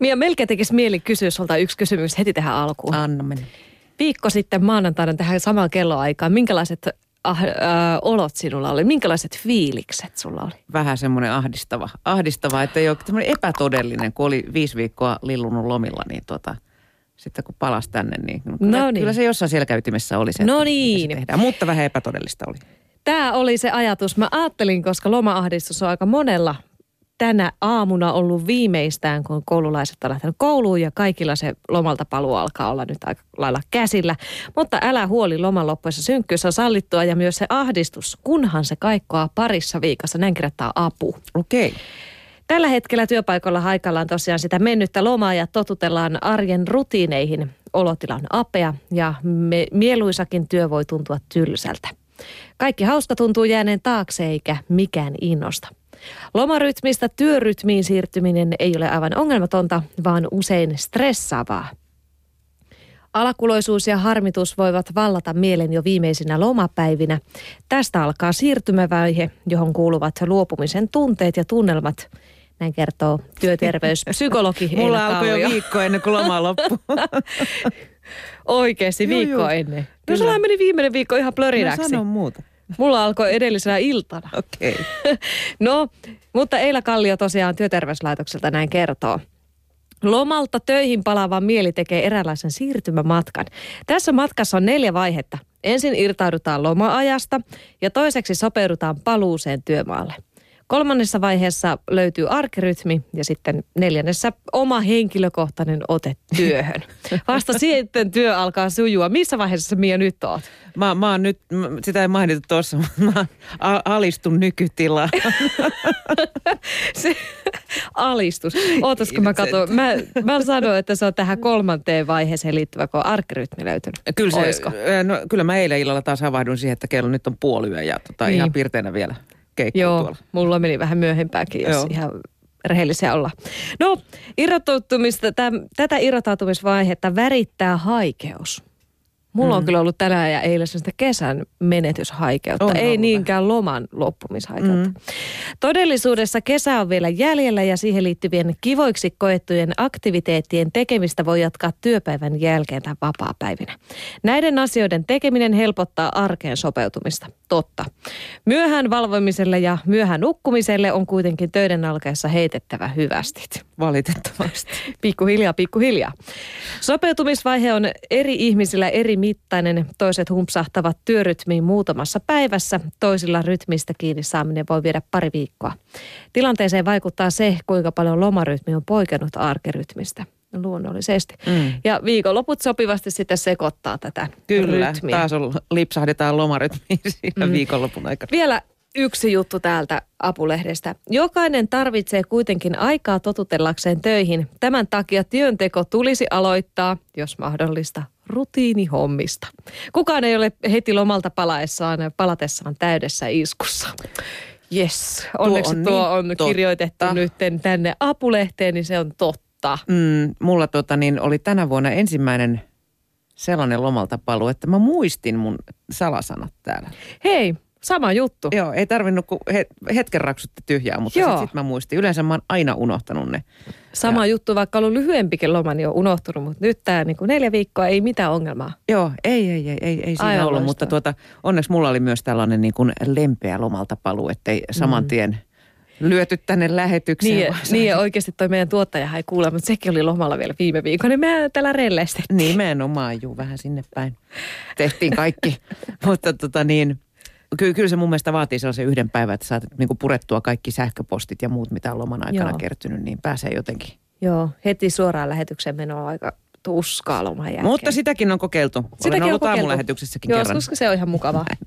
Mia, melkein tekisi mieli kysyä sulta yksi kysymys heti tähän alkuun. Anna mennä. Viikko sitten maanantaina tähän samaan kelloaikaan, minkälaiset ah, äh, olot sinulla oli? Minkälaiset fiilikset sulla oli? Vähän semmoinen ahdistava, ahdistava, että ei ole semmoinen epätodellinen, kun oli viisi viikkoa lillunut lomilla, niin tota, sitten kun palasi tänne, niin kyllä, No niin. kyllä se jossain selkäytimessä oli se, No että niin. se tehdään. Mutta vähän epätodellista oli. Tämä oli se ajatus. Mä ajattelin, koska loma-ahdistus on aika monella tänä aamuna ollut viimeistään, kun koululaiset on lähtenyt kouluun ja kaikilla se lomalta paluu alkaa olla nyt aika lailla käsillä. Mutta älä huoli loman loppuessa synkkyys on sallittua ja myös se ahdistus, kunhan se kaikkoaa parissa viikossa, näin kirjoittaa apu. Okei. Okay. Tällä hetkellä työpaikalla haikaillaan tosiaan sitä mennyttä lomaa ja totutellaan arjen rutiineihin. Olotila on apea ja me, mieluisakin työ voi tuntua tylsältä. Kaikki hauska tuntuu jääneen taakse eikä mikään innosta. Lomarytmistä työrytmiin siirtyminen ei ole aivan ongelmatonta, vaan usein stressaavaa. Alakuloisuus ja harmitus voivat vallata mielen jo viimeisinä lomapäivinä. Tästä alkaa siirtymävaihe, johon kuuluvat luopumisen tunteet ja tunnelmat. Näin kertoo työterveyspsykologi Mulla alkoi jo viikko ennen kuin loma loppui. Oikeasti Joo, viikko joo. ennen. No sulla meni viimeinen viikko ihan plörinäksi. sanon muuta. Mulla alkoi edellisenä iltana. Okei. Okay. No, mutta Eila Kallio tosiaan työterveyslaitokselta näin kertoo. Lomalta töihin palaava mieli tekee eräänlaisen siirtymämatkan. Tässä matkassa on neljä vaihetta. Ensin irtaudutaan loma-ajasta ja toiseksi sopeudutaan paluuseen työmaalle. Kolmannessa vaiheessa löytyy arkirytmi ja sitten neljännessä oma henkilökohtainen ote työhön. Vasta sitten työ alkaa sujua. Missä vaiheessa Mia nyt oot? Mä, mä oon nyt, sitä ei mainittu tuossa, mutta mä alistun nykytilaan. Se, alistus. Ootasko mä katson? Mä, mä sanoin, että se on tähän kolmanteen vaiheeseen liittyvä, kun on arkkirytmi löytynyt. Kyllä, se, Oisko? no, kyllä mä eilen illalla taas havahdun siihen, että kello nyt on puoli yö ja tota, Niin. ihan pirteinä vielä keikkuu Joo, tuolla. mulla meni vähän myöhempääkin, jos Joo. ihan rehellisiä olla. No, irrottautumista, täm, tätä irrottautumisvaihetta värittää haikeus. Mulla on Mm. kyllä ollut tänään ja eilen sitä kesän menetyshaikeutta, On ei ollut niinkään loman loppumishaikeutta. Mm. Todellisuudessa kesä on vielä jäljellä ja siihen liittyvien kivoiksi koettujen aktiviteettien tekemistä voi jatkaa työpäivän jälkeen tai vapaapäivinä. Näiden asioiden tekeminen helpottaa arkeen sopeutumista. Totta. Myöhään valvomiselle ja myöhään nukkumiselle on kuitenkin töiden alkaessa heitettävä hyvästit. Valitettavasti. Pikkuhiljaa, pikkuhiljaa. Sopeutumisvaihe on eri ihmisillä eri mittainen. Toiset humpsahtavat työrytmiin muutamassa päivässä. Toisilla rytmistä kiinni saaminen voi viedä pari viikkoa. Tilanteeseen vaikuttaa se, kuinka paljon lomarytmi on poikennut arkirytmistä. Luonnollisesti. Mm. Ja viikonloput sopivasti sitten sekoittaa tätä Kyllä, rytmiä. taas on, lipsahdetaan lomarytmiin siinä Mm. mm. viikonlopun aikana. Vielä yksi juttu täältä apulehdestä. Jokainen tarvitsee kuitenkin aikaa totutellakseen töihin. Tämän takia työnteko tulisi aloittaa, jos mahdollista, rutiinihommista. Kukaan ei ole heti lomalta palaessaan, palatessaan täydessä iskussa. Yes, onneksi on tuo niin on totta. kirjoitettu nyt tänne apulehteen, niin se on totta. Mm, mulla tota, niin, oli tänä vuonna ensimmäinen sellainen lomalta paluu, että mä muistin mun salasanat täällä. Hei, sama juttu. Joo, ei tarvinnut kuin he, hetken raksutti tyhjää, mutta sitten sit mä muistin. Yleensä mä oon aina unohtanut ne. Sama juttu, vaikka ollut lyhyempikin loma, niin on unohtunut, mutta nyt tämä niin neljä viikkoa ei mitään ongelmaa. Joo, ei, ei, ei, ei, ei siinä Aivan ollut, mutta tuota, onneksi mulla oli myös tällainen niin kuin lempeä lomalta paluu, ettei saman tien lyöty tänne lähetykseen. Niin, niin ja oikeasti toi meidän tuottaja ei kuule, mutta sekin oli lomalla vielä viime viikolla, niin me täällä relleistettiin. Nimenomaan, juu, vähän sinne päin. Tehtiin kaikki, mutta tota niin, kyllä, kyllä se mun mielestä vaatii sellaisen yhden päivän, että saat niin kuin purettua kaikki sähköpostit ja muut, mitä on loman aikana Joo. kertynyt, niin pääsee jotenkin. Joo, heti suoraan lähetykseen meno on aika tuskaa loman jälkeen. Mutta sitäkin on kokeiltu. Sitäkin Olen on ollut kokeiltu. aamulähetyksessäkin Joo, kerran. koska se on ihan mukavaa.